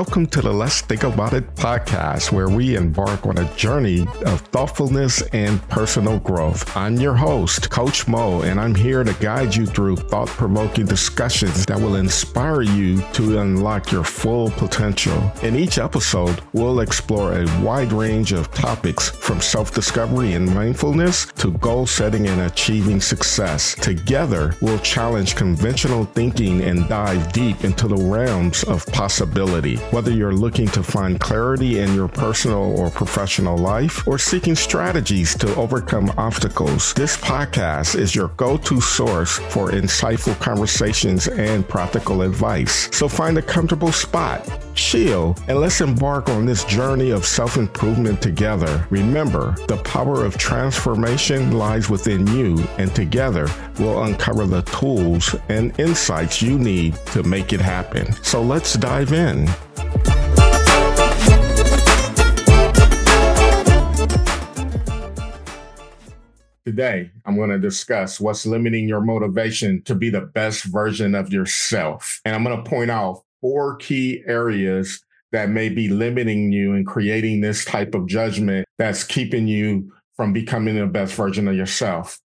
Welcome to the Let's Think About It podcast, where we embark on a journey of thoughtfulness and personal growth. I'm your host, Coach Mo, and I'm here to guide you through thought provoking discussions that will inspire you to unlock your full potential. In each episode, we'll explore a wide range of topics from self discovery and mindfulness to goal setting and achieving success. Together, we'll challenge conventional thinking and dive deep into the realms of possibility. Whether you're looking to find clarity in your personal or professional life or seeking strategies to overcome obstacles, this podcast is your go to source for insightful conversations and practical advice. So find a comfortable spot, chill, and let's embark on this journey of self improvement together. Remember, the power of transformation lies within you, and together we'll uncover the tools and insights you need to make it happen. So let's dive in. Today, I'm going to discuss what's limiting your motivation to be the best version of yourself. And I'm going to point out four key areas that may be limiting you and creating this type of judgment that's keeping you from becoming the best version of yourself.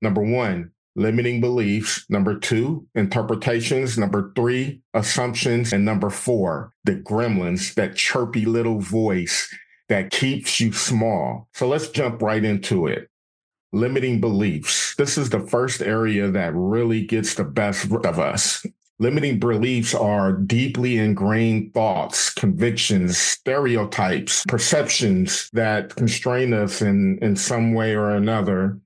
Number one, limiting beliefs. Number two, interpretations. Number three, assumptions. And number four, the gremlins, that chirpy little voice that keeps you small. So let's jump right into it. Limiting beliefs. This is the first area that really gets the best of us. Limiting beliefs are deeply ingrained thoughts, convictions, stereotypes, perceptions that constrain us in, in some way or another.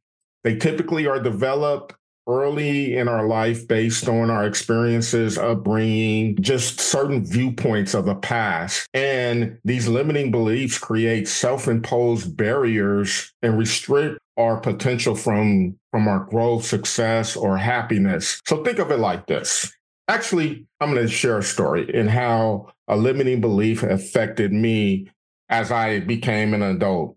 They typically are developed early in our life based on our experiences, upbringing, just certain viewpoints of the past. And these limiting beliefs create self-imposed barriers and restrict our potential from from our growth, success, or happiness. So think of it like this. Actually, I'm going to share a story in how a limiting belief affected me as I became an adult.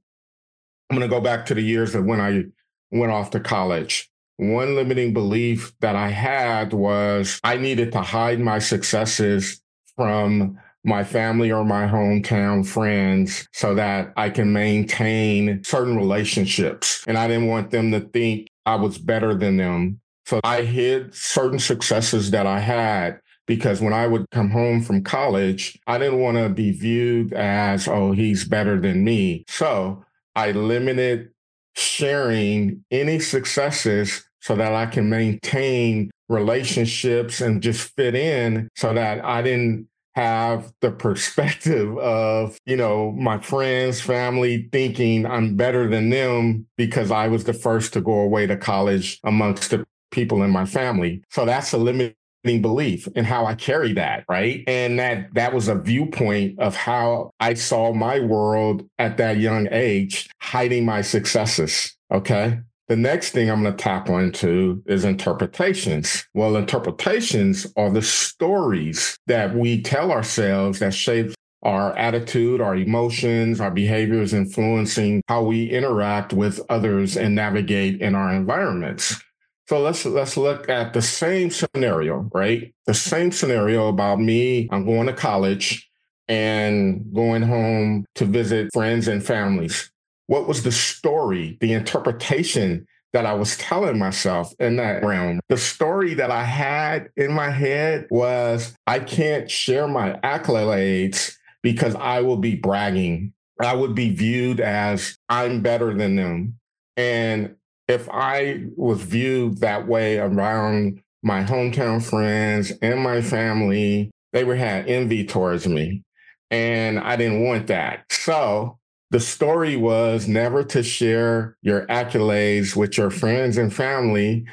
I'm going to go back to the years of when I went off to college. One limiting belief that I had was I needed to hide my successes from my family or my hometown friends so that I can maintain certain relationships. And I didn't want them to think I was better than them. So I hid certain successes that I had because when I would come home from college, I didn't want to be viewed as, oh, he's better than me. So I limited sharing any successes so that I can maintain relationships and just fit in so that I didn't have the perspective of, you know, my friends, family thinking I'm better than them because I was the first to go away to college amongst the people in my family. So that's a limiting belief and how I carry that, right? And that that was a viewpoint of how I saw my world at that young age, hiding my successes. Okay. The next thing I'm going to tap into is interpretations. Well, interpretations are the stories that we tell ourselves that shape our attitude, our emotions, our behaviors, influencing how we interact with others and navigate in our environments. So let's let's look at the same scenario, right? The same scenario about me. I'm going to college and going home to visit friends and families what was the story, the interpretation that I was telling myself in that realm. The story that I had in my head was I can't share my accolades because I will be bragging. I would be viewed as I'm better than them. And if I was viewed that way around my hometown friends and my family, they would have envy towards me. And I didn't want that. So the story was never to share your accolades with your friends and family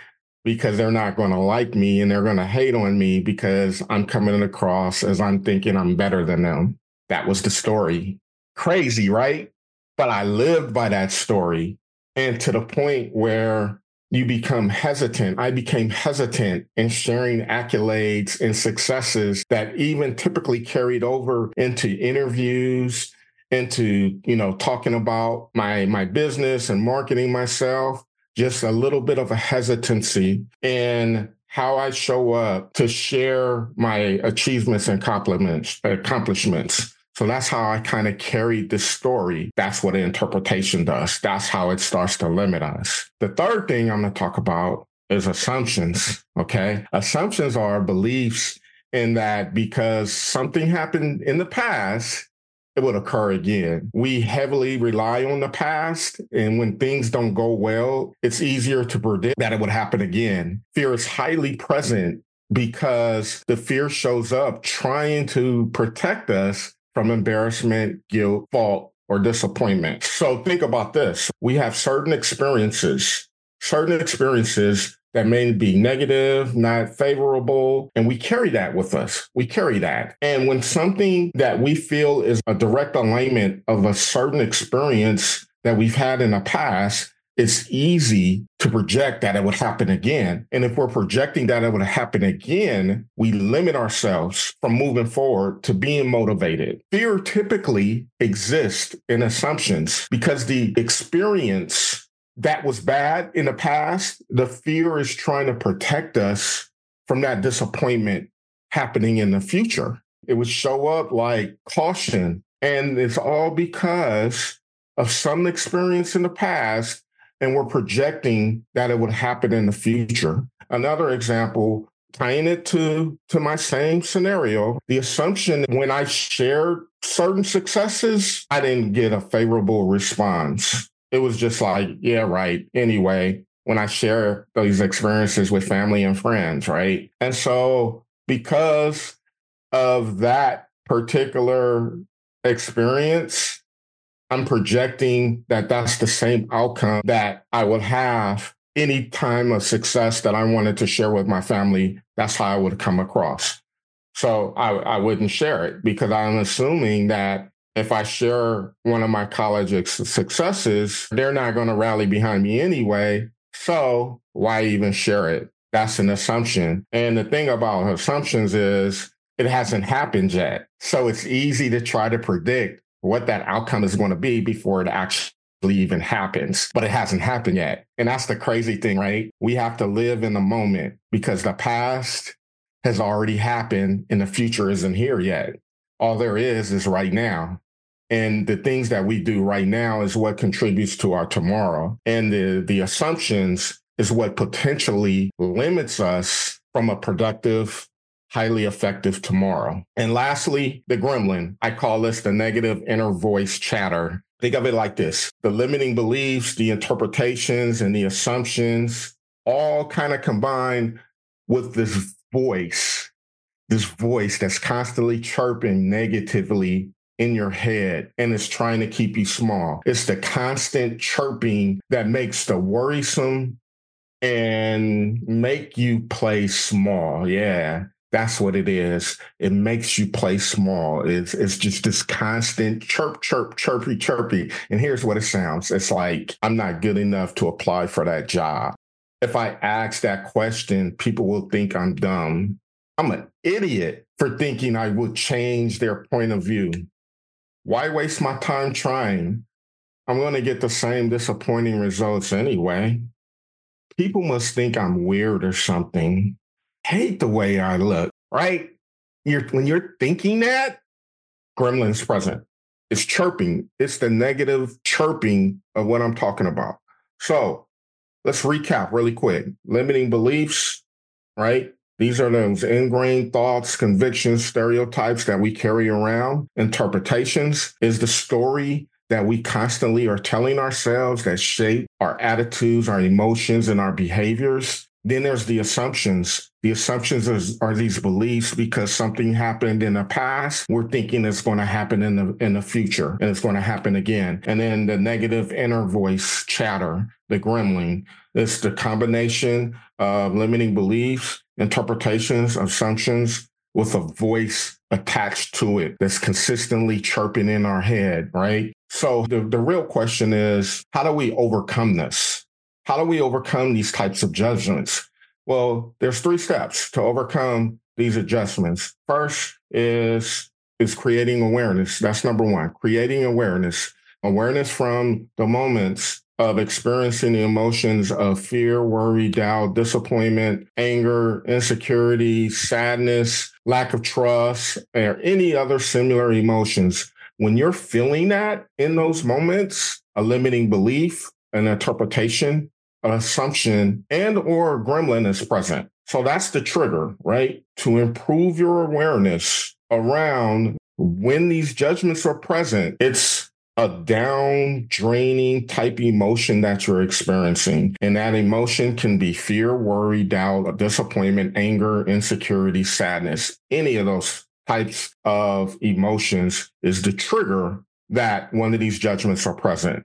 because they're not going to like me and they're going to hate on me because I'm coming across as I'm thinking I'm better than them. That was the story. Crazy, right? But I lived by that story. And to the point where you become hesitant. I became hesitant in sharing accolades and successes that even typically carried over into interviews into you know talking about my my business and marketing myself just a little bit of a hesitancy and how I show up to share my achievements and compliments, accomplishments. So that's how I kind of carried this story. That's what interpretation does. That's how it starts to limit us. The third thing I'm going to talk about is assumptions. Okay. Assumptions are beliefs in that because something happened in the past, it would occur again. We heavily rely on the past. And when things don't go well, it's easier to predict that it would happen again. Fear is highly present because the fear shows up trying to protect us from embarrassment, guilt, fault, or disappointment. So think about this. We have certain experiences, certain experiences that may be negative, not favorable, and we carry that with us. We carry that. And when something that we feel is a direct alignment of a certain experience that we've had in the past, it's easy to project that it would happen again. And if we're projecting that it would happen again, we limit ourselves from moving forward to being motivated. Fear typically exists in assumptions because the experience that was bad in the past, the fear is trying to protect us from that disappointment happening in the future. It would show up like caution. And it's all because of some experience in the past and we're projecting that it would happen in the future. Another example, tying it to, to my same scenario, the assumption when I shared certain successes, I didn't get a favorable response. It was just like, yeah, right. Anyway, when I share these experiences with family and friends, right? And so because of that particular experience, I'm projecting that that's the same outcome that I would have any time of success that I wanted to share with my family. That's how I would come across. So I, I wouldn't share it because I'm assuming that if I share one of my college successes, they're not going to rally behind me anyway. So why even share it? That's an assumption. And the thing about assumptions is it hasn't happened yet. So it's easy to try to predict what that outcome is going to be before it actually even happens, but it hasn't happened yet. And that's the crazy thing, right? We have to live in the moment because the past has already happened and the future isn't here yet. All there is is right now. And the things that we do right now is what contributes to our tomorrow. And the, the assumptions is what potentially limits us from a productive highly effective tomorrow. And lastly, the gremlin. I call this the negative inner voice chatter. Think of it like this the limiting beliefs, the interpretations, and the assumptions all kind of combine with this voice, this voice that's constantly chirping negatively in your head and it's trying to keep you small. It's the constant chirping that makes the worrisome and make you play small. Yeah. That's what it is. It makes you play small. It's it's just this constant chirp, chirp, chirpy, chirpy. And here's what it sounds. It's like I'm not good enough to apply for that job. If I ask that question, people will think I'm dumb. I'm an idiot for thinking I would change their point of view. Why waste my time trying? I'm going to get the same disappointing results anyway. People must think I'm weird or something hate the way I look, right? You're, when you're thinking that, gremlin's present. It's chirping. It's the negative chirping of what I'm talking about. So let's recap really quick. Limiting beliefs, right? These are those ingrained thoughts, convictions, stereotypes that we carry around. Interpretations is the story that we constantly are telling ourselves that shape our attitudes, our emotions, and our behaviors. Then there's the assumptions. The assumptions is, are these beliefs because something happened in the past. We're thinking it's going to happen in the in the future, and it's going to happen again. And then the negative inner voice chatter, the gremlin. It's the combination of limiting beliefs, interpretations, assumptions with a voice attached to it that's consistently chirping in our head, right? So the, the real question is, how do we overcome this? How do we overcome these types of judgments? Well, there's three steps to overcome these adjustments. First is is creating awareness. That's number one. Creating awareness. Awareness from the moments of experiencing the emotions of fear, worry, doubt, disappointment, anger, insecurity, sadness, lack of trust, or any other similar emotions, when you're feeling that in those moments, a limiting belief, an interpretation, an assumption, and or a gremlin is present. So that's the trigger, right? To improve your awareness around when these judgments are present, it's a down draining type emotion that you're experiencing. And that emotion can be fear, worry, doubt, disappointment, anger, insecurity, sadness. Any of those types of emotions is the trigger that one of these judgments are present.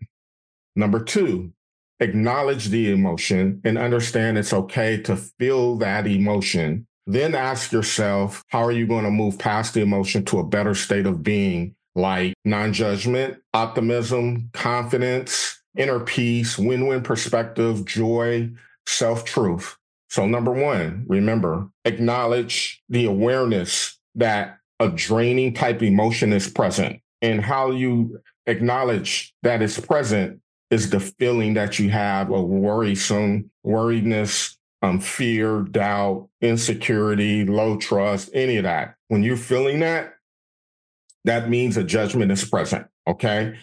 Number two, acknowledge the emotion and understand it's okay to feel that emotion. Then ask yourself, how are you going to move past the emotion to a better state of being like non judgment, optimism, confidence, inner peace, win win perspective, joy, self truth. So, number one, remember, acknowledge the awareness that a draining type emotion is present. And how you acknowledge that it's present is the feeling that you have of worrisome, worriedness, um, fear, doubt, insecurity, low trust, any of that. When you're feeling that, that means a judgment is present. Okay.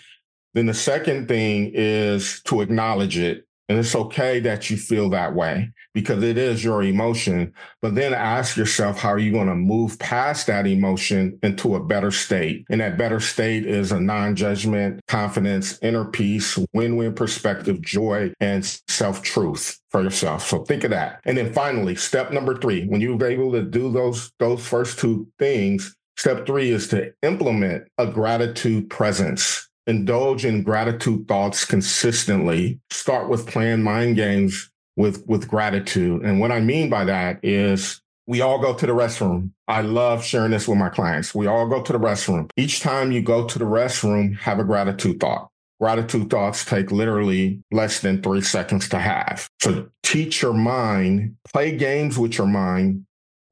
Then the second thing is to acknowledge it. And it's okay that you feel that way because it is your emotion. But then ask yourself, how are you going to move past that emotion into a better state? And that better state is a non judgment, confidence, inner peace, win win perspective, joy, and self truth for yourself. So think of that. And then finally, step number three, when you're able to do those, those first two things, Step three is to implement a gratitude presence. Indulge in gratitude thoughts consistently. Start with playing mind games with, with gratitude. And what I mean by that is we all go to the restroom. I love sharing this with my clients. We all go to the restroom. Each time you go to the restroom, have a gratitude thought. Gratitude thoughts take literally less than three seconds to have. So teach your mind, play games with your mind.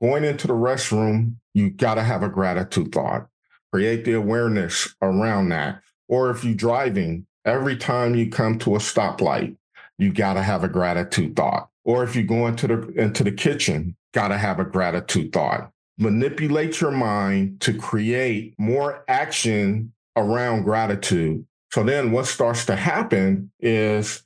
Going into the restroom, you got to have a gratitude thought. Create the awareness around that. Or if you're driving, every time you come to a stoplight, you got to have a gratitude thought. Or if you go into the into the kitchen, got to have a gratitude thought. Manipulate your mind to create more action around gratitude. So then what starts to happen is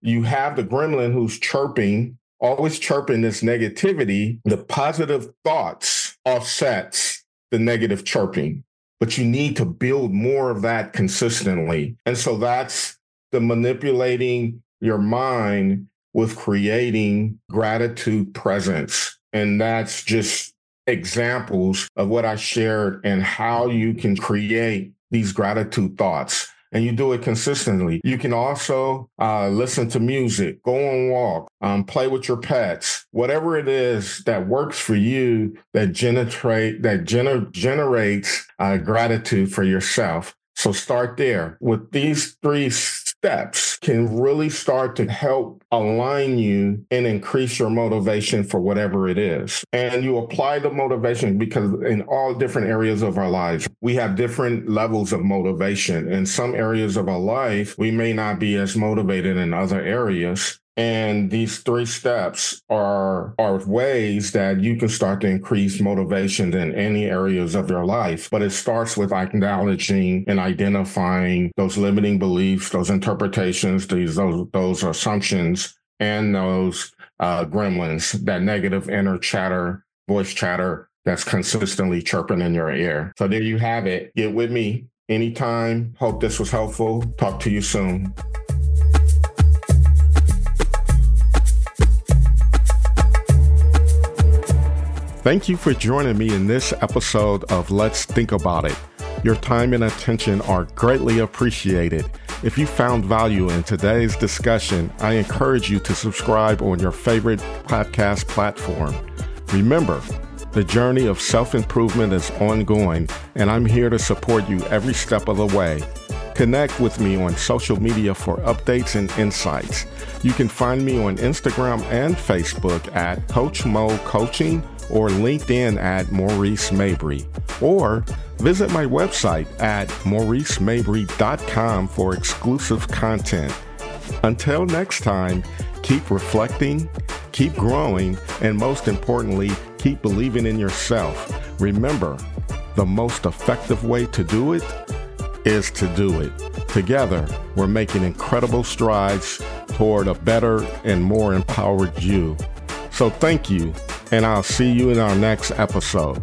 you have the gremlin who's chirping, always chirping this negativity, the positive thoughts offsets the negative chirping, but you need to build more of that consistently. And so that's the manipulating your mind with creating gratitude presence. And that's just examples of what I shared and how you can create these gratitude thoughts and you do it consistently. You can also uh, listen to music, go on walk, um, play with your pets, whatever it is that works for you that generate that gener- generates uh, gratitude for yourself. So start there with these three steps can really start to help align you and increase your motivation for whatever it is. And you apply the motivation because in all different areas of our lives, we have different levels of motivation. In some areas of our life, we may not be as motivated in other areas. And these three steps are, are ways that you can start to increase motivation in any areas of your life. But it starts with acknowledging and identifying those limiting beliefs, those interpretations, these, those, those assumptions, and those uh, gremlins, that negative inner chatter, voice chatter that's consistently chirping in your ear. So there you have it. Get with me anytime. Hope this was helpful. Talk to you soon. Thank you for joining me in this episode of Let's Think About It. Your time and attention are greatly appreciated. If you found value in today's discussion, I encourage you to subscribe on your favorite podcast platform. Remember, the journey of self improvement is ongoing, and I'm here to support you every step of the way. Connect with me on social media for updates and insights. You can find me on Instagram and Facebook at Coach Mo Coaching or LinkedIn at Maurice Mabry, or visit my website at mauricemabry.com for exclusive content. Until next time, keep reflecting, keep growing, and most importantly, keep believing in yourself. Remember, the most effective way to do it is to do it. Together, we're making incredible strides toward a better and more empowered you. So thank you, and I'll see you in our next episode.